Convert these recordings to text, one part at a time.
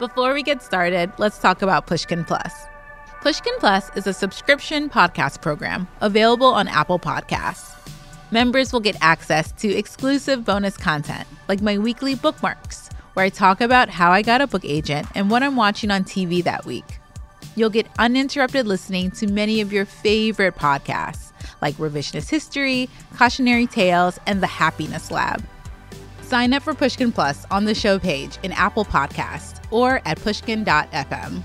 Before we get started, let's talk about Pushkin Plus. Pushkin Plus is a subscription podcast program available on Apple Podcasts. Members will get access to exclusive bonus content, like my weekly bookmarks, where I talk about how I got a book agent and what I'm watching on TV that week. You'll get uninterrupted listening to many of your favorite podcasts, like Revisionist History, Cautionary Tales, and The Happiness Lab. Sign up for Pushkin Plus on the show page in Apple Podcasts or at pushkin.fm.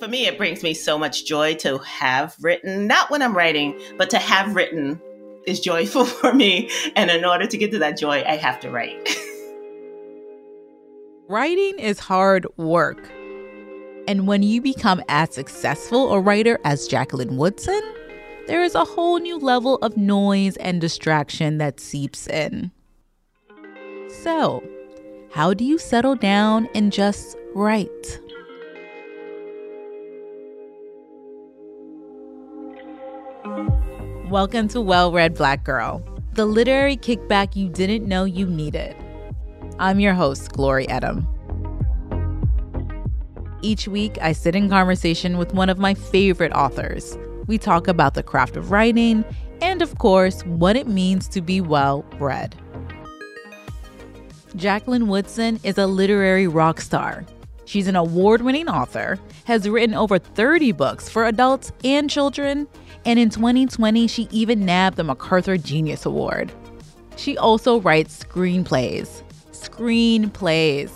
For me, it brings me so much joy to have written, not when I'm writing, but to have written is joyful for me. And in order to get to that joy, I have to write. Writing is hard work. And when you become as successful a writer as Jacqueline Woodson, there is a whole new level of noise and distraction that seeps in. So, how do you settle down and just write? Welcome to Well Read Black Girl, the literary kickback you didn't know you needed. I'm your host, Glory Edim. Each week, I sit in conversation with one of my favorite authors. We talk about the craft of writing and, of course, what it means to be well read. Jacqueline Woodson is a literary rock star. She's an award winning author, has written over 30 books for adults and children, and in 2020, she even nabbed the MacArthur Genius Award. She also writes screenplays. Screenplays.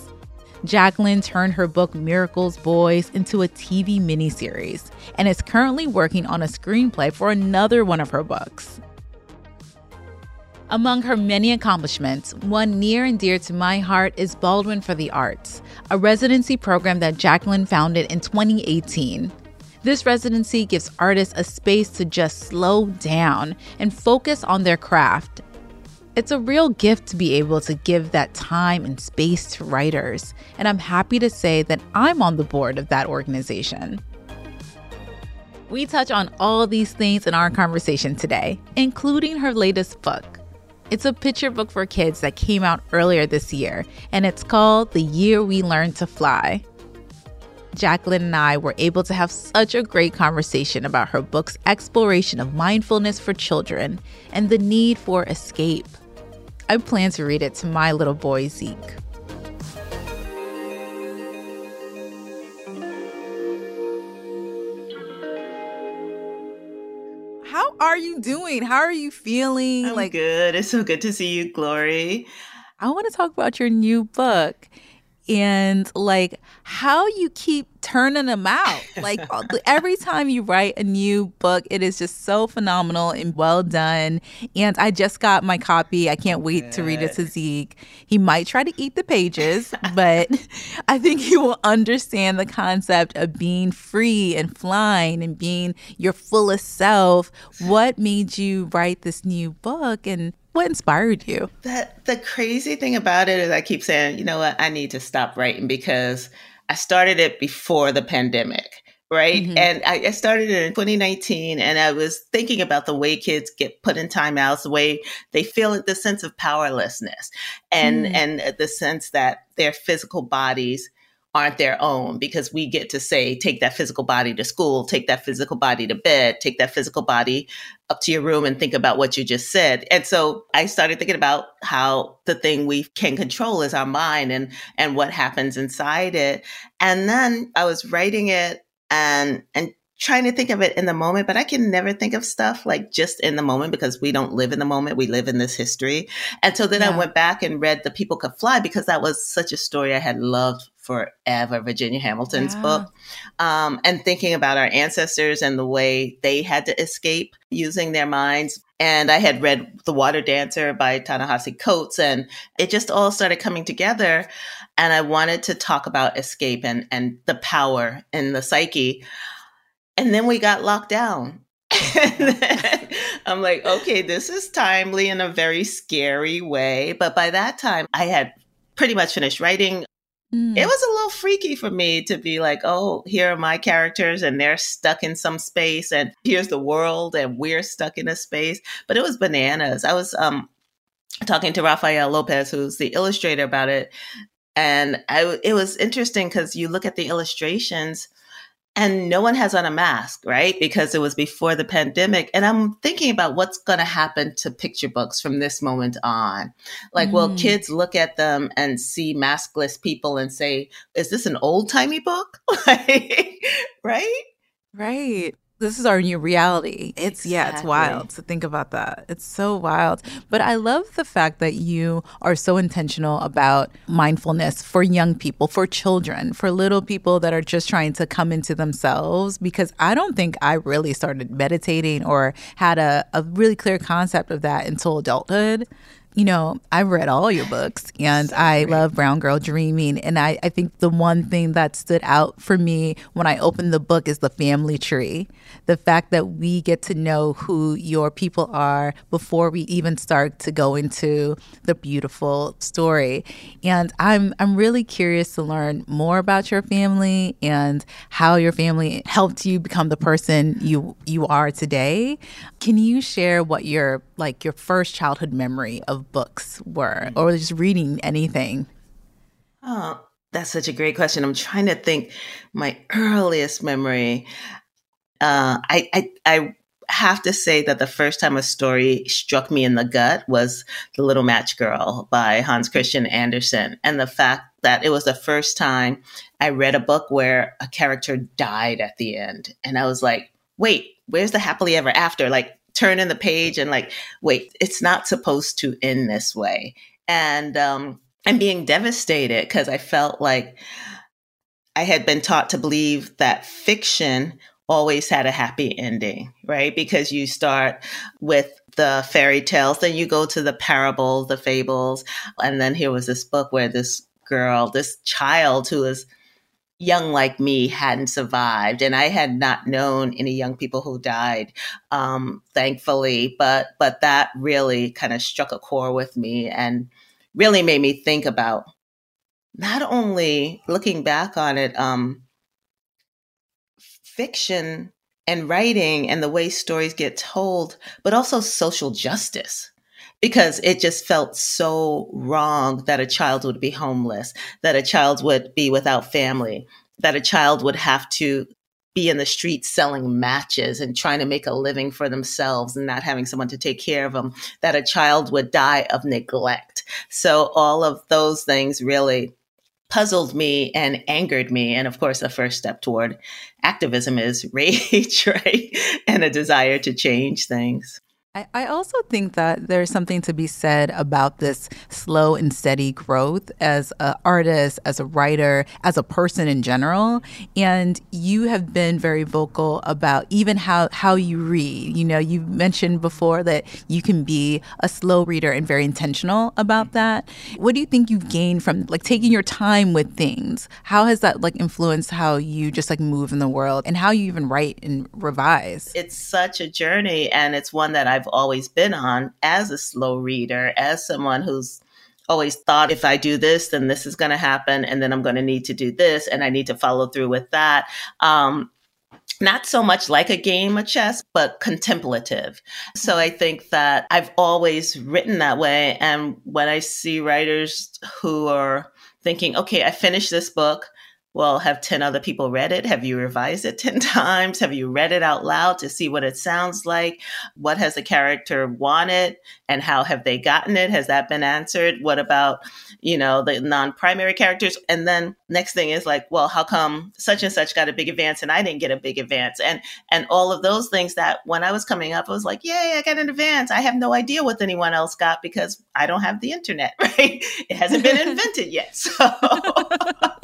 Jacqueline turned her book Miracles Boys into a TV miniseries and is currently working on a screenplay for another one of her books. Among her many accomplishments, one near and dear to my heart is Baldwin for the Arts, a residency program that Jacqueline founded in 2018. This residency gives artists a space to just slow down and focus on their craft. It's a real gift to be able to give that time and space to writers, and I'm happy to say that I'm on the board of that organization. We touch on all these things in our conversation today, including her latest book. It's a picture book for kids that came out earlier this year, and it's called The Year We Learned to Fly. Jacqueline and I were able to have such a great conversation about her book's exploration of mindfulness for children and the need for escape. I plan to read it to my little boy, Zeke. How are you doing? How are you feeling? I'm like good. It's so good to see you, Glory. I want to talk about your new book and like how you keep turning them out. Like uh, every time you write a new book, it is just so phenomenal and well done. And I just got my copy. I can't wait to read it to Zeke. He might try to eat the pages, but I think he will understand the concept of being free and flying and being your fullest self. What made you write this new book and what inspired you? That the crazy thing about it is I keep saying, you know what, I need to stop writing because I started it before the pandemic right? Mm-hmm. And I, I, started it in 2019, and I was thinking about the way kids get put in timeouts, the way they feel the sense of powerlessness, and mm. and the sense that their physical bodies aren't their own because we get to say, take that physical body to school, take that physical body to bed, take that physical body up to your room and think about what you just said. And so I started thinking about how the thing we can control is our mind and, and what happens inside it. And then I was writing it and, and trying to think of it in the moment, but I can never think of stuff like just in the moment because we don't live in the moment. We live in this history. And so then yeah. I went back and read The People Could Fly because that was such a story I had loved forever, Virginia Hamilton's yeah. book. Um, and thinking about our ancestors and the way they had to escape using their minds. And I had read The Water Dancer by Ta-Nehisi Coates, and it just all started coming together. And I wanted to talk about escape and, and the power in the psyche. And then we got locked down. I'm like, okay, this is timely in a very scary way. But by that time, I had pretty much finished writing. Mm. It was a little freaky for me to be like, oh, here are my characters and they're stuck in some space and here's the world and we're stuck in a space. But it was bananas. I was um, talking to Rafael Lopez, who's the illustrator about it. And I, it was interesting because you look at the illustrations and no one has on a mask, right? Because it was before the pandemic. And I'm thinking about what's going to happen to picture books from this moment on. Like, mm. will kids look at them and see maskless people and say, is this an old timey book? right? Right this is our new reality. It's exactly. yeah, it's wild to think about that. It's so wild. But I love the fact that you are so intentional about mindfulness for young people, for children, for little people that are just trying to come into themselves because I don't think I really started meditating or had a, a really clear concept of that until adulthood you know, I've read all your books and so I love Brown Girl Dreaming. And I, I think the one thing that stood out for me when I opened the book is the family tree. The fact that we get to know who your people are before we even start to go into the beautiful story. And I'm I'm really curious to learn more about your family and how your family helped you become the person you you are today. Can you share what your like your first childhood memory of books were, or just reading anything? Oh, that's such a great question. I'm trying to think my earliest memory. Uh, I, I, I have to say that the first time a story struck me in the gut was The Little Match Girl by Hans Christian Andersen. And the fact that it was the first time I read a book where a character died at the end. And I was like, wait, where's the happily ever after? Like, turn in the page and like, wait, it's not supposed to end this way. And um, I'm being devastated because I felt like I had been taught to believe that fiction always had a happy ending, right? Because you start with the fairy tales, then you go to the parables, the fables. And then here was this book where this girl, this child who is young like me hadn't survived and i had not known any young people who died um, thankfully but but that really kind of struck a core with me and really made me think about not only looking back on it um, fiction and writing and the way stories get told but also social justice because it just felt so wrong that a child would be homeless, that a child would be without family, that a child would have to be in the streets selling matches and trying to make a living for themselves and not having someone to take care of them, that a child would die of neglect. So all of those things really puzzled me and angered me. And of course, the first step toward activism is rage, right? And a desire to change things. I, I also think that there's something to be said about this slow and steady growth as an artist, as a writer, as a person in general. And you have been very vocal about even how, how you read. You know, you mentioned before that you can be a slow reader and very intentional about mm-hmm. that. What do you think you've gained from like taking your time with things? How has that like influenced how you just like move in the world and how you even write and revise? It's such a journey and it's one that I've I've always been on as a slow reader, as someone who's always thought if I do this, then this is going to happen. And then I'm going to need to do this and I need to follow through with that. Um, not so much like a game of chess, but contemplative. So I think that I've always written that way. And when I see writers who are thinking, okay, I finished this book, well, have 10 other people read it? Have you revised it 10 times? Have you read it out loud to see what it sounds like? What has the character wanted and how have they gotten it? Has that been answered? What about, you know, the non primary characters? And then next thing is like, well, how come such and such got a big advance and I didn't get a big advance? And, and all of those things that when I was coming up, I was like, yay, I got an advance. I have no idea what anyone else got because I don't have the internet, right? It hasn't been invented yet. So.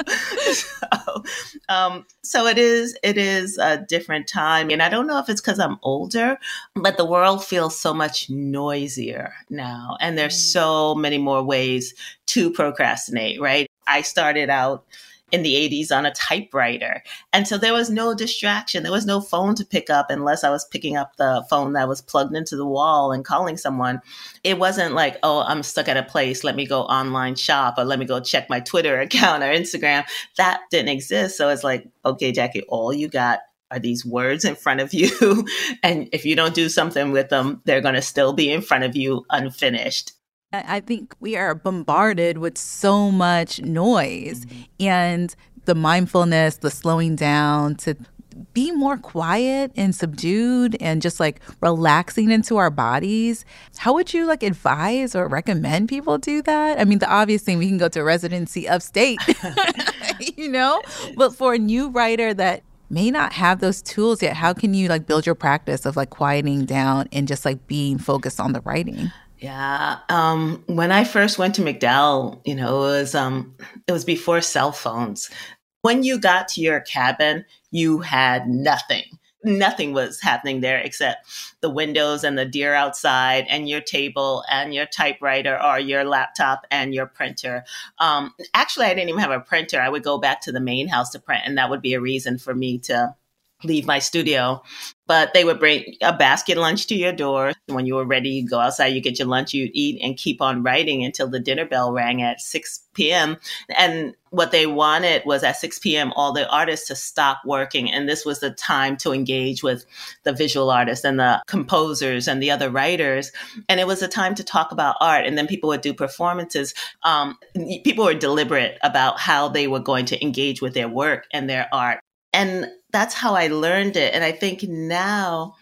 so, um, so it is it is a different time, and I don't know if it's because I'm older, but the world feels so much noisier now, and there's mm. so many more ways to procrastinate. Right? I started out in the 80s on a typewriter. And so there was no distraction. There was no phone to pick up unless I was picking up the phone that was plugged into the wall and calling someone. It wasn't like, oh, I'm stuck at a place. Let me go online shop or let me go check my Twitter account or Instagram. That didn't exist. So it's like, okay, Jackie, all you got are these words in front of you. and if you don't do something with them, they're going to still be in front of you unfinished. I think we are bombarded with so much noise mm-hmm. and the mindfulness, the slowing down to be more quiet and subdued and just like relaxing into our bodies. How would you like advise or recommend people do that? I mean, the obvious thing we can go to residency upstate, you know, but for a new writer that may not have those tools yet, how can you like build your practice of like quieting down and just like being focused on the writing? Yeah. Um, when I first went to MacDowell, you know, it was um, it was before cell phones. When you got to your cabin, you had nothing. Nothing was happening there except the windows and the deer outside, and your table and your typewriter or your laptop and your printer. Um, actually, I didn't even have a printer. I would go back to the main house to print, and that would be a reason for me to leave my studio but they would bring a basket lunch to your door. When you were ready, you go outside, you get your lunch, you eat, and keep on writing until the dinner bell rang at 6 p.m. And what they wanted was at 6 p.m., all the artists to stop working. And this was the time to engage with the visual artists and the composers and the other writers. And it was a time to talk about art. And then people would do performances. Um, people were deliberate about how they were going to engage with their work and their art. And that's how I learned it. And I think now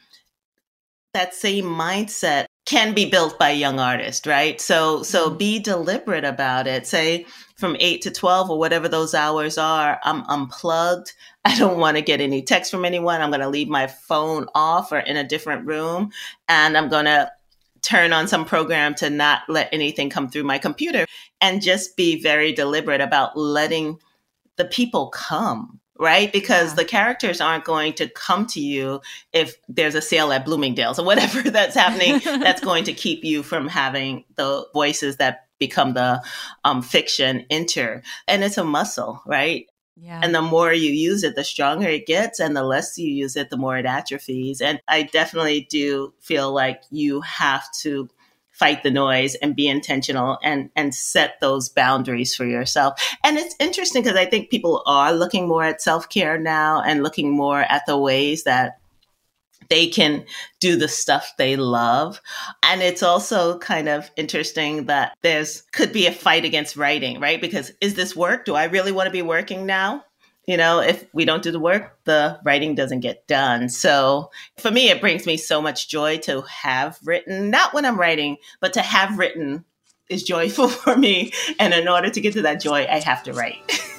that same mindset can be built by a young artist, right? So so mm-hmm. be deliberate about it. Say from 8 to 12 or whatever those hours are, I'm unplugged. I don't want to get any text from anyone. I'm going to leave my phone off or in a different room and I'm going to turn on some program to not let anything come through my computer and just be very deliberate about letting the people come right? Because yeah. the characters aren't going to come to you if there's a sale at Bloomingdale's or whatever that's happening that's going to keep you from having the voices that become the um, fiction enter. And it's a muscle, right? Yeah. And the more you use it, the stronger it gets. And the less you use it, the more it atrophies. And I definitely do feel like you have to fight the noise and be intentional and and set those boundaries for yourself. And it's interesting because I think people are looking more at self-care now and looking more at the ways that they can do the stuff they love. And it's also kind of interesting that there's could be a fight against writing, right? Because is this work? Do I really want to be working now? You know, if we don't do the work, the writing doesn't get done. So for me, it brings me so much joy to have written, not when I'm writing, but to have written is joyful for me. And in order to get to that joy, I have to write.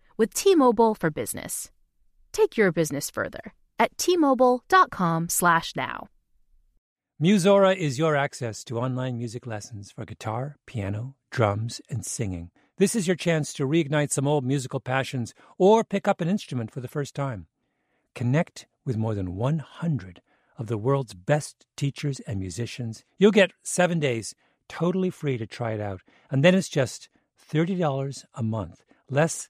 with T-Mobile for Business. Take your business further at t-mobile.com/now. Musora is your access to online music lessons for guitar, piano, drums, and singing. This is your chance to reignite some old musical passions or pick up an instrument for the first time. Connect with more than 100 of the world's best teachers and musicians. You'll get 7 days totally free to try it out, and then it's just $30 a month, less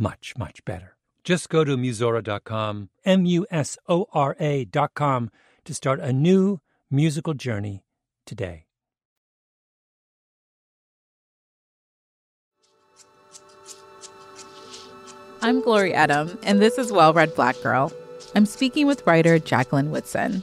much, much better. Just go to Musora.com, M U S O R A.com, to start a new musical journey today. I'm Glory Edim, and this is Well Read Black Girl. I'm speaking with writer Jacqueline Woodson.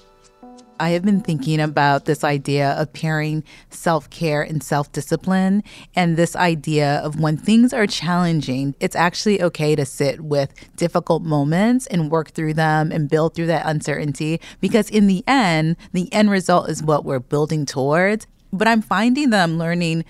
I have been thinking about this idea of pairing self care and self discipline, and this idea of when things are challenging, it's actually okay to sit with difficult moments and work through them and build through that uncertainty because, in the end, the end result is what we're building towards. But I'm finding that I'm learning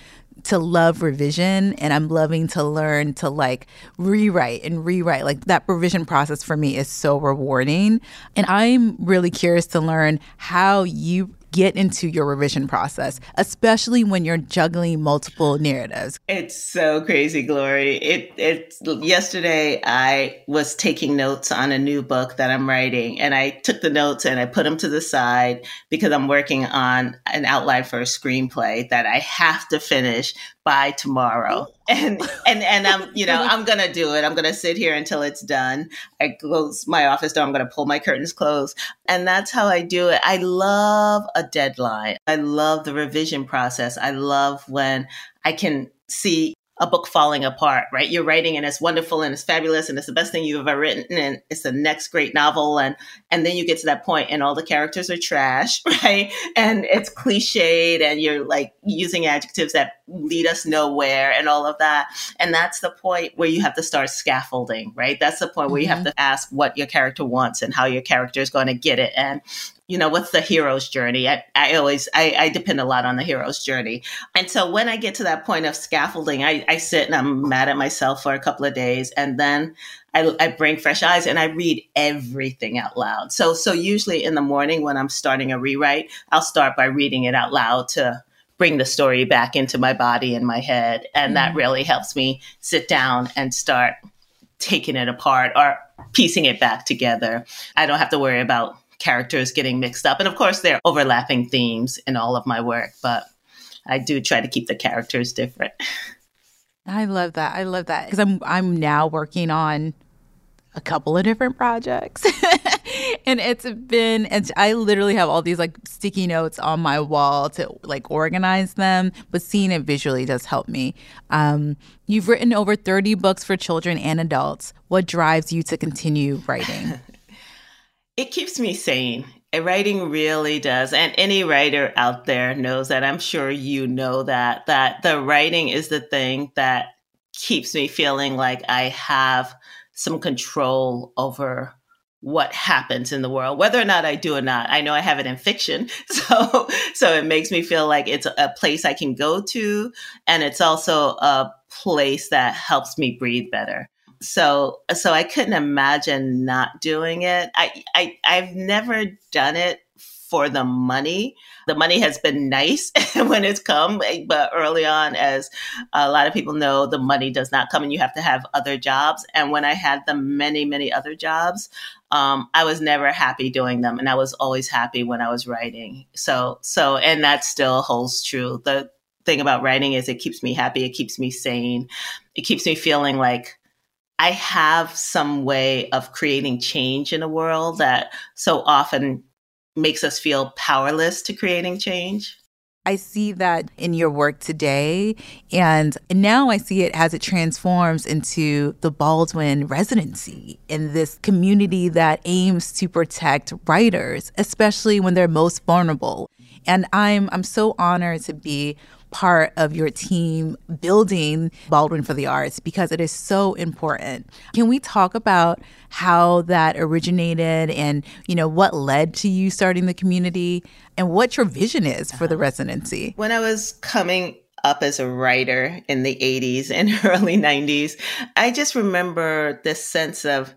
to love revision and I'm loving to learn to like rewrite and rewrite. Like that revision process for me is so rewarding. And I'm really curious to learn how you get into your revision process, especially when you're juggling multiple narratives? It's so crazy, Glory. It it's yesterday I was taking notes on a new book that I'm writing and I took the notes and I put them to the side because I'm working on an outline for a screenplay that I have to finish by tomorrow. And and and I'm you know I'm gonna do it. I'm gonna sit here until it's done. I close my office door. I'm gonna pull my curtains close, and that's how I do it. I love a deadline. I love the revision process. I love when I can see a book falling apart, right? You're writing and it's wonderful and it's fabulous and it's the best thing you've ever written and it's the next great novel and and then you get to that point and all the characters are trash, right? And it's cliched and you're like using adjectives that lead us nowhere and all of that. And that's the point where you have to start scaffolding, right? That's the point where mm-hmm. you have mm-hmm. to ask what your character wants and how your character is going to get it and you know what's the hero's journey I, I always I, I, depend a lot on the hero's journey and so when i get to that point of scaffolding I, I sit and i'm mad at myself for a couple of days and then I, I bring fresh eyes and i read everything out loud so so usually in the morning when i'm starting a rewrite i'll start by reading it out loud to bring the story back into my body and my head and mm-hmm. that really helps me sit down and start taking it apart or piecing it back together. I don't have to worry about characters getting mixed up. And of course, there are overlapping themes in all of my work, but I do try to keep the characters different. I love that. I love that because I'm I'm now working on a couple of different projects. and it's been and I literally have all these like sticky notes on my wall to like organize them, but seeing it visually does help me. Um, you've written over 30 books for children and adults. What drives you to continue writing? it keeps me sane. Writing really does. And any writer out there knows that. I'm sure you know that, that the writing is the thing that keeps me feeling like I have some control over what happens in the world whether or not i do or not i know i have it in fiction so so it makes me feel like it's a place i can go to and it's also a place that helps me breathe better so so i couldn't imagine not doing it i, I i've never done it for the money the money has been nice when it's come, but early on, as a lot of people know, the money does not come and you have to have other jobs. And when I had the many, many other jobs, um, I was never happy doing them. And I was always happy when I was writing. So, so, and that still holds true. The thing about writing is it keeps me happy. It keeps me sane. It keeps me feeling like I have some way of creating change in a world that so often makes us feel powerless to creating change. I see that in your work today. And now I see it as it transforms into the Baldwin residency in this community that aims to protect writers, especially when they're most vulnerable. And I'm I'm so honored to be part of your team building Baldwin for the Arts because it is so important. Can we talk about how that originated and, you know, what led to you starting the community and what your vision is for the uh-huh. residency? When I was coming up as a writer in the 80s and early 90s, I just remember this sense of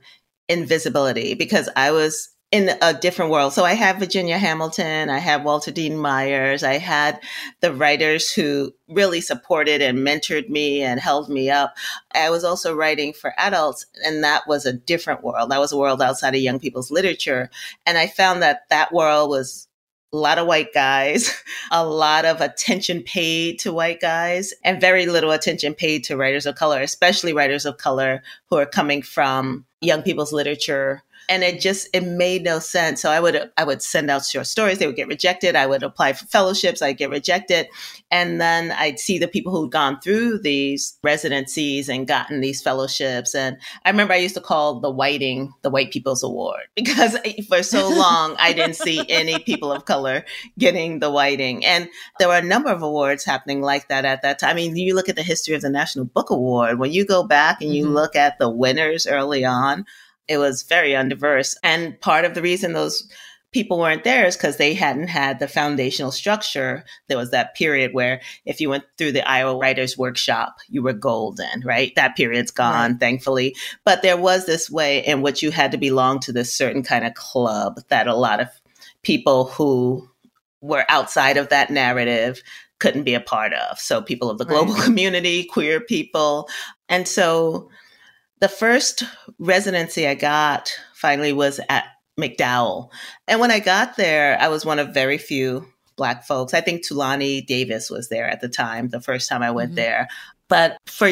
invisibility because I was in a different world. So I have Virginia Hamilton, I have Walter Dean Myers, I had the writers who really supported and mentored me and held me up. I was also writing for adults, and that was a different world. That was a world outside of young people's literature. And I found that that world was a lot of white guys, a lot of attention paid to white guys, and very little attention paid to writers of color, especially writers of color who are coming from young people's literature and it just it made no sense. So I would I would send out short stories, they would get rejected. I would apply for fellowships, I'd get rejected, and then I'd see the people who'd gone through these residencies and gotten these fellowships. And I remember I used to call the whiting the White People's Award because for so long I didn't see any people of color getting the whiting, and there were a number of awards happening like that at that time. I mean, you look at the history of the National Book Award when you go back and you mm-hmm. look at the winners early on it was very undiverse. And part of the reason those people weren't there is because they hadn't had the foundational structure. There was that period where if you went through the Iowa Writers Workshop, you were golden, right? That period's gone, right. thankfully. But there was this way in which you had to belong to this certain kind of club that a lot of people who were outside of that narrative couldn't be a part of. So people of the global right. community, queer people. And so the first residency I got finally was at MacDowell. And when I got there, I was one of very few Black folks. I think Thulani Davis was there at the time, the first time I went mm-hmm. there. But for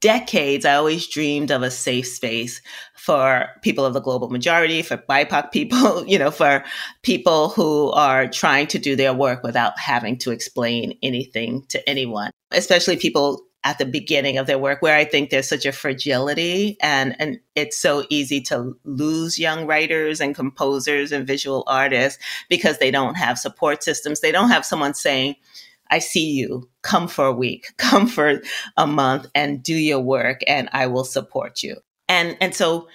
decades, I always dreamed of a safe space for people of the global majority, for BIPOC people, you know, for people who are trying to do their work without having to explain anything to anyone, especially people at the beginning of their work where I think there's such a fragility and, and it's so easy to lose young writers and composers and visual artists because they don't have support systems. They don't have someone saying, I see you. Come for a week, come for a month and do your work and I will support you. And and so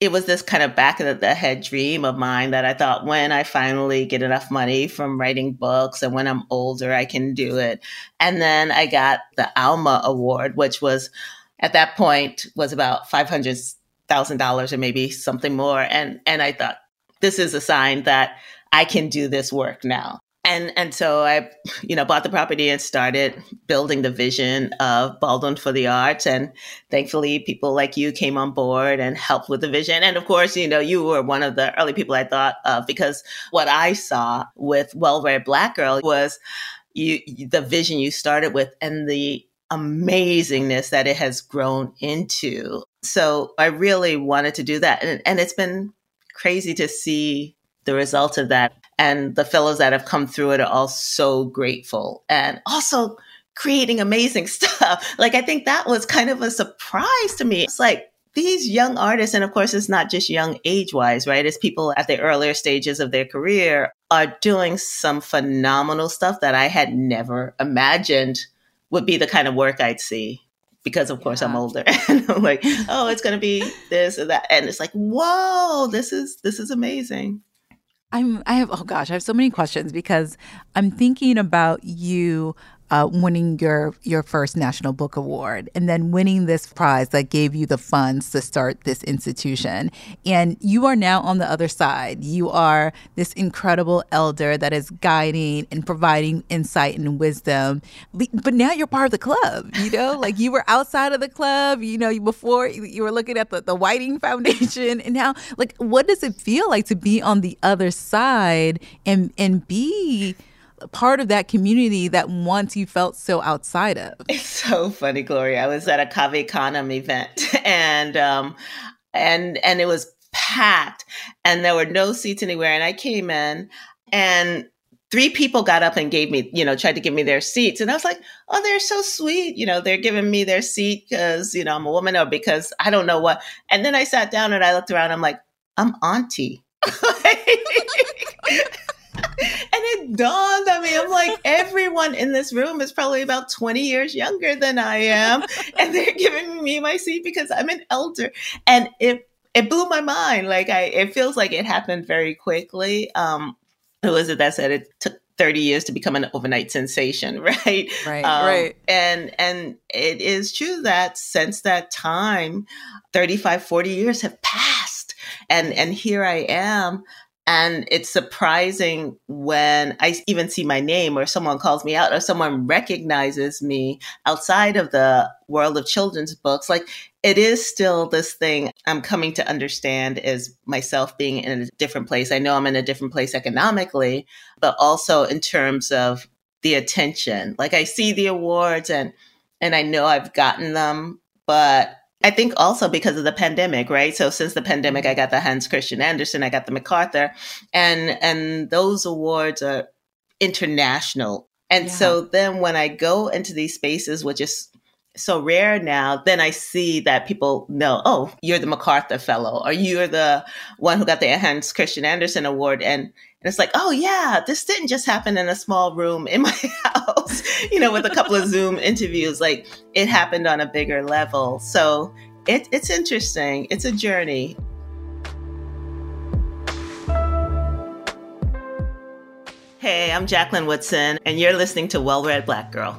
it was this kind of back of the head dream of mine that I thought when I finally get enough money from writing books and when I'm older, I can do it. And then I got the Alma Award, which was at that point was about five hundred thousand dollars or maybe something more. And and I thought this is a sign that I can do this work now. And and so I, you know, bought the property and started building the vision of Baldwin for the Arts. And thankfully, people like you came on board and helped with the vision. And of course, you know, you were one of the early people I thought of because what I saw with Well Read Black Girl was you the vision you started with and the amazingness that it has grown into. So I really wanted to do that, and, and it's been crazy to see the results of that and the fellows that have come through it are all so grateful and also creating amazing stuff. Like, I think that was kind of a surprise to me. It's like, these young artists, and of course, it's not just young age wise, right? It's people at the earlier stages of their career are doing some phenomenal stuff that I had never imagined would be the kind of work I'd see. Because of course yeah. I'm older, and I'm like, oh, it's going to be this or that, and it's like, whoa, this is this is amazing. I'm I have oh gosh, I have so many questions because I'm thinking about you uh, winning your your first National Book Award and then winning this prize that gave you the funds to start this institution. And you are now on the other side. You are this incredible elder that is guiding and providing insight and wisdom. But now you're part of the club, you know? like you were outside of the club, you know, before you were looking at the, the Whiting Foundation. And now, like, what does it feel like to be on the other side and and be part of that community that once you felt so outside of. It's so funny, Gloria. I was at a Cave Canem event and um and and it was packed and there were no seats anywhere and I came in and three people got up and gave me, you know, tried to give me their seats. And I was like, oh, they're so sweet. You know, they're giving me their seat because, you know, I'm a woman or because I don't know what. And then I sat down and I looked around. I'm like, I'm auntie. and it dawned on me, I'm like, everyone in this room is probably about 20 years younger than I am. And they're giving me my seat because I'm an elder. And it it blew my mind. Like I it feels like it happened very quickly. Um who was it that said it took 30 years to become an overnight sensation, right? Right, um, right. And and it is true that since that time, 35, 40 years have passed. And and here I am and it's surprising when I even see my name or someone calls me out or someone recognizes me outside of the world of children's books. Like it is still this thing I'm coming to understand is myself being in a different place. I know I'm in a different place economically, but also in terms of the attention. Like I see the awards and and I know I've gotten them, but I think also because of the pandemic, right? So since the pandemic, I mm-hmm. got the Hans Christian Andersen, I got the MacArthur, and and those awards are international. And yeah. so then when I go into these spaces, which is so rare now, then I see that people know, oh, you're the MacArthur Fellow, or you're the one who got the Hans Christian Andersen Award, and and it's like, oh yeah, this didn't just happen in a small room in my house, you know, with a couple of Zoom interviews. Like it happened on a bigger level. So it, it's interesting. It's a journey. Hey, I'm Jacqueline Woodson, and you're listening to Well Read Black Girl.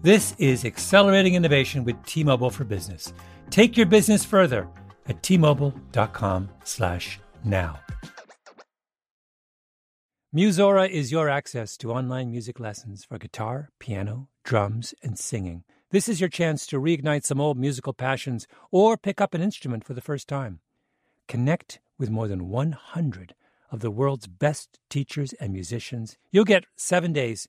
This is accelerating innovation with T-Mobile for Business. Take your business further at t-mobile.com/now. Musora is your access to online music lessons for guitar, piano, drums, and singing. This is your chance to reignite some old musical passions or pick up an instrument for the first time. Connect with more than 100 of the world's best teachers and musicians. You'll get seven days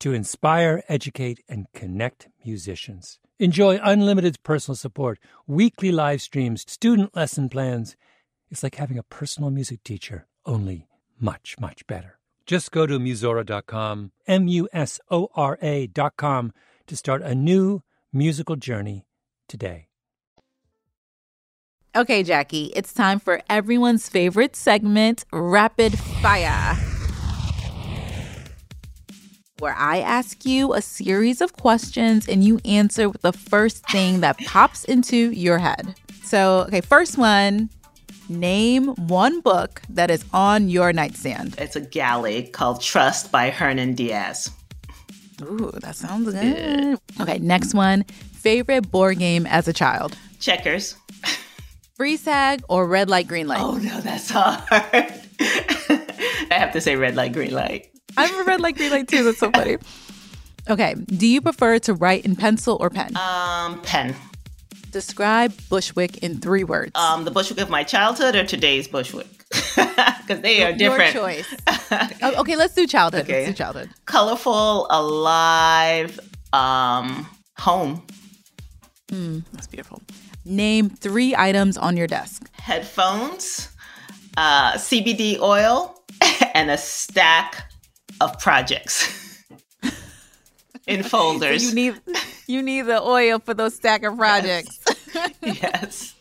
to inspire, educate, and connect musicians. Enjoy unlimited personal support, weekly live streams, student lesson plans. It's like having a personal music teacher, only much, much better. Just go to Musora.com, M U S O R A.com, to start a new musical journey today. Okay, Jackie, it's time for everyone's favorite segment, Rapid Fire where I ask you a series of questions and you answer with the first thing that pops into your head. So, okay, first one name one book that is on your nightstand. It's a galley called Trust by Hernan Diaz. Ooh, that sounds good. Okay, next one favorite board game as a child? Checkers. Freeze tag or red light, green light? Oh, no, that's hard. I have to say red light, green light. I'm a red light, green light too. That's so funny. Okay. Do you prefer to write in pencil or pen? Um, pen. Describe Bushwick in three words. Um, the Bushwick of my childhood or today's Bushwick? Because they are different. Your choice. Oh, okay, let's do childhood. Okay. Let's do childhood. Colorful, alive, um, home. Mm, that's beautiful. Name three items on your desk. Headphones, uh, CBD oil, and a stack of projects in folders. So you need you need the oil for those stack of projects. Yes. yes.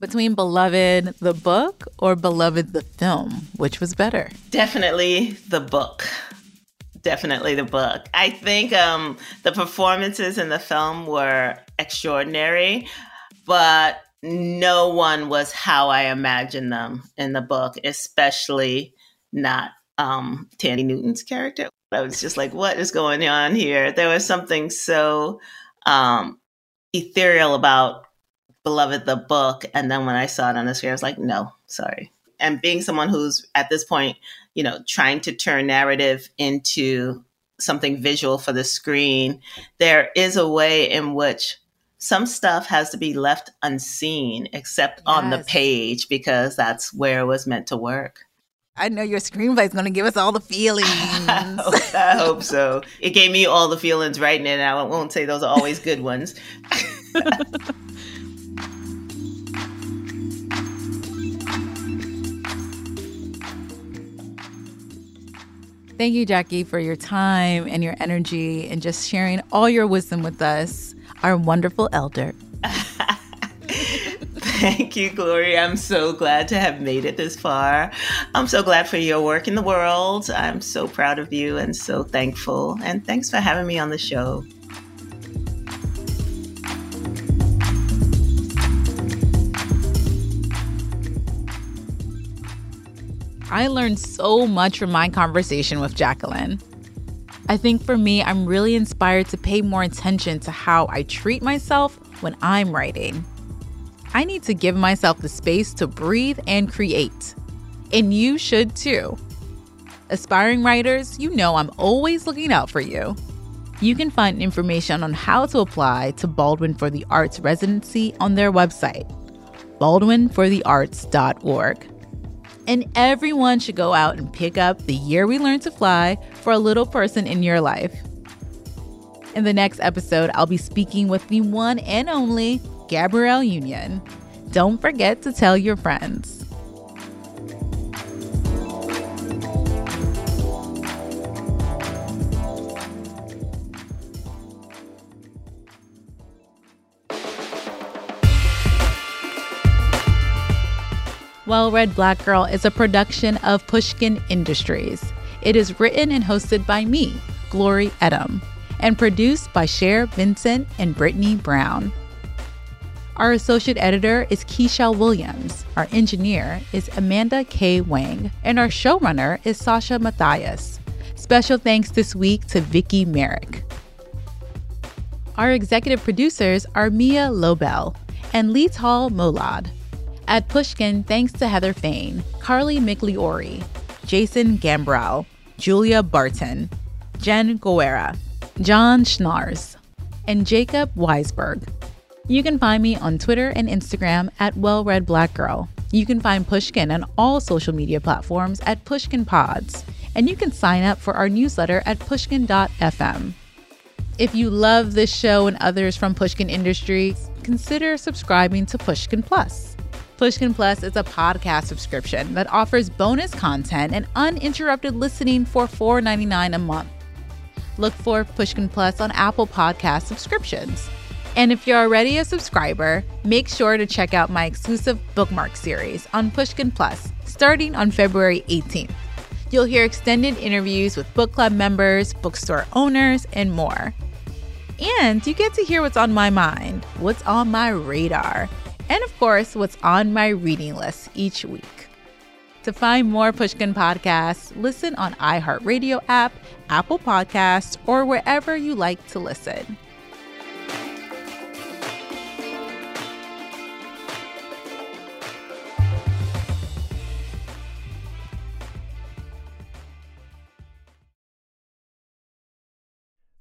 Between Beloved the book or Beloved the film, which was better? Definitely the book. Definitely the book. I think um, the performances in the film were extraordinary, but no one was how I imagined them in the book, especially not um, Thandie Newton's character. I was just like, what is going on here? There was something so um, ethereal about Beloved the book. And then when I saw it on the screen, I was like, no, sorry. And being someone who's at this point, you know, trying to turn narrative into something visual for the screen, there is a way in which some stuff has to be left unseen except yes. on the page because that's where it was meant to work. I know your screenplay is going to give us all the feelings. I hope so. It gave me all the feelings right now. I won't say those are always good ones. Thank you, Jackie, for your time and your energy and just sharing all your wisdom with us, our wonderful elder. Thank you, Gloria. I'm so glad to have made it this far. I'm so glad for your work in the world. I'm so proud of you and so thankful. And thanks for having me on the show. I learned so much from my conversation with Jacqueline. I think for me, I'm really inspired to pay more attention to how I treat myself when I'm writing. I need to give myself the space to breathe and create. And you should too. Aspiring writers, you know I'm always looking out for you. You can find information on how to apply to Baldwin for the Arts residency on their website, baldwinforthearts.org. And everyone should go out and pick up The Year We Learned to Fly for a little person in your life. In the next episode, I'll be speaking with the one and only Gabrielle Union. Don't forget to tell your friends. Well Read Black Girl is a production of Pushkin Industries. It is written and hosted by me, Glory Edim, and produced by Cher Vincent and Brittany Brown. Our associate editor is Keishel Williams. Our engineer is Amanda K. Wang. And our showrunner is Sasha Matthias. Special thanks this week to Vicky Merrick. Our executive producers are Mia Lobel and Letal Molad. At Pushkin, thanks to Heather Fain, Carly Migliori, Jason Gambrell, Julia Barton, Jen Guerra, John Schnaars, and Jacob Weisberg. You can find me on Twitter and Instagram at Well Read Black Girl. You can find Pushkin on all social media platforms at Pushkin Pods, and you can sign up for our newsletter at pushkin.fm. If you love this show and others from Pushkin Industries, consider subscribing to Pushkin Plus. Pushkin Plus is a podcast subscription that offers bonus content and uninterrupted listening for $4.99 a month. Look for Pushkin Plus on Apple Podcast subscriptions. And if you're already a subscriber, make sure to check out my exclusive bookmark series on Pushkin Plus starting on February 18th. You'll hear extended interviews with book club members, bookstore owners, and more. And you get to hear what's on my mind, what's on my radar and of course, what's on my reading list each week. To find more Pushkin podcasts, listen on iHeartRadio app, Apple Podcasts, or wherever you like to listen.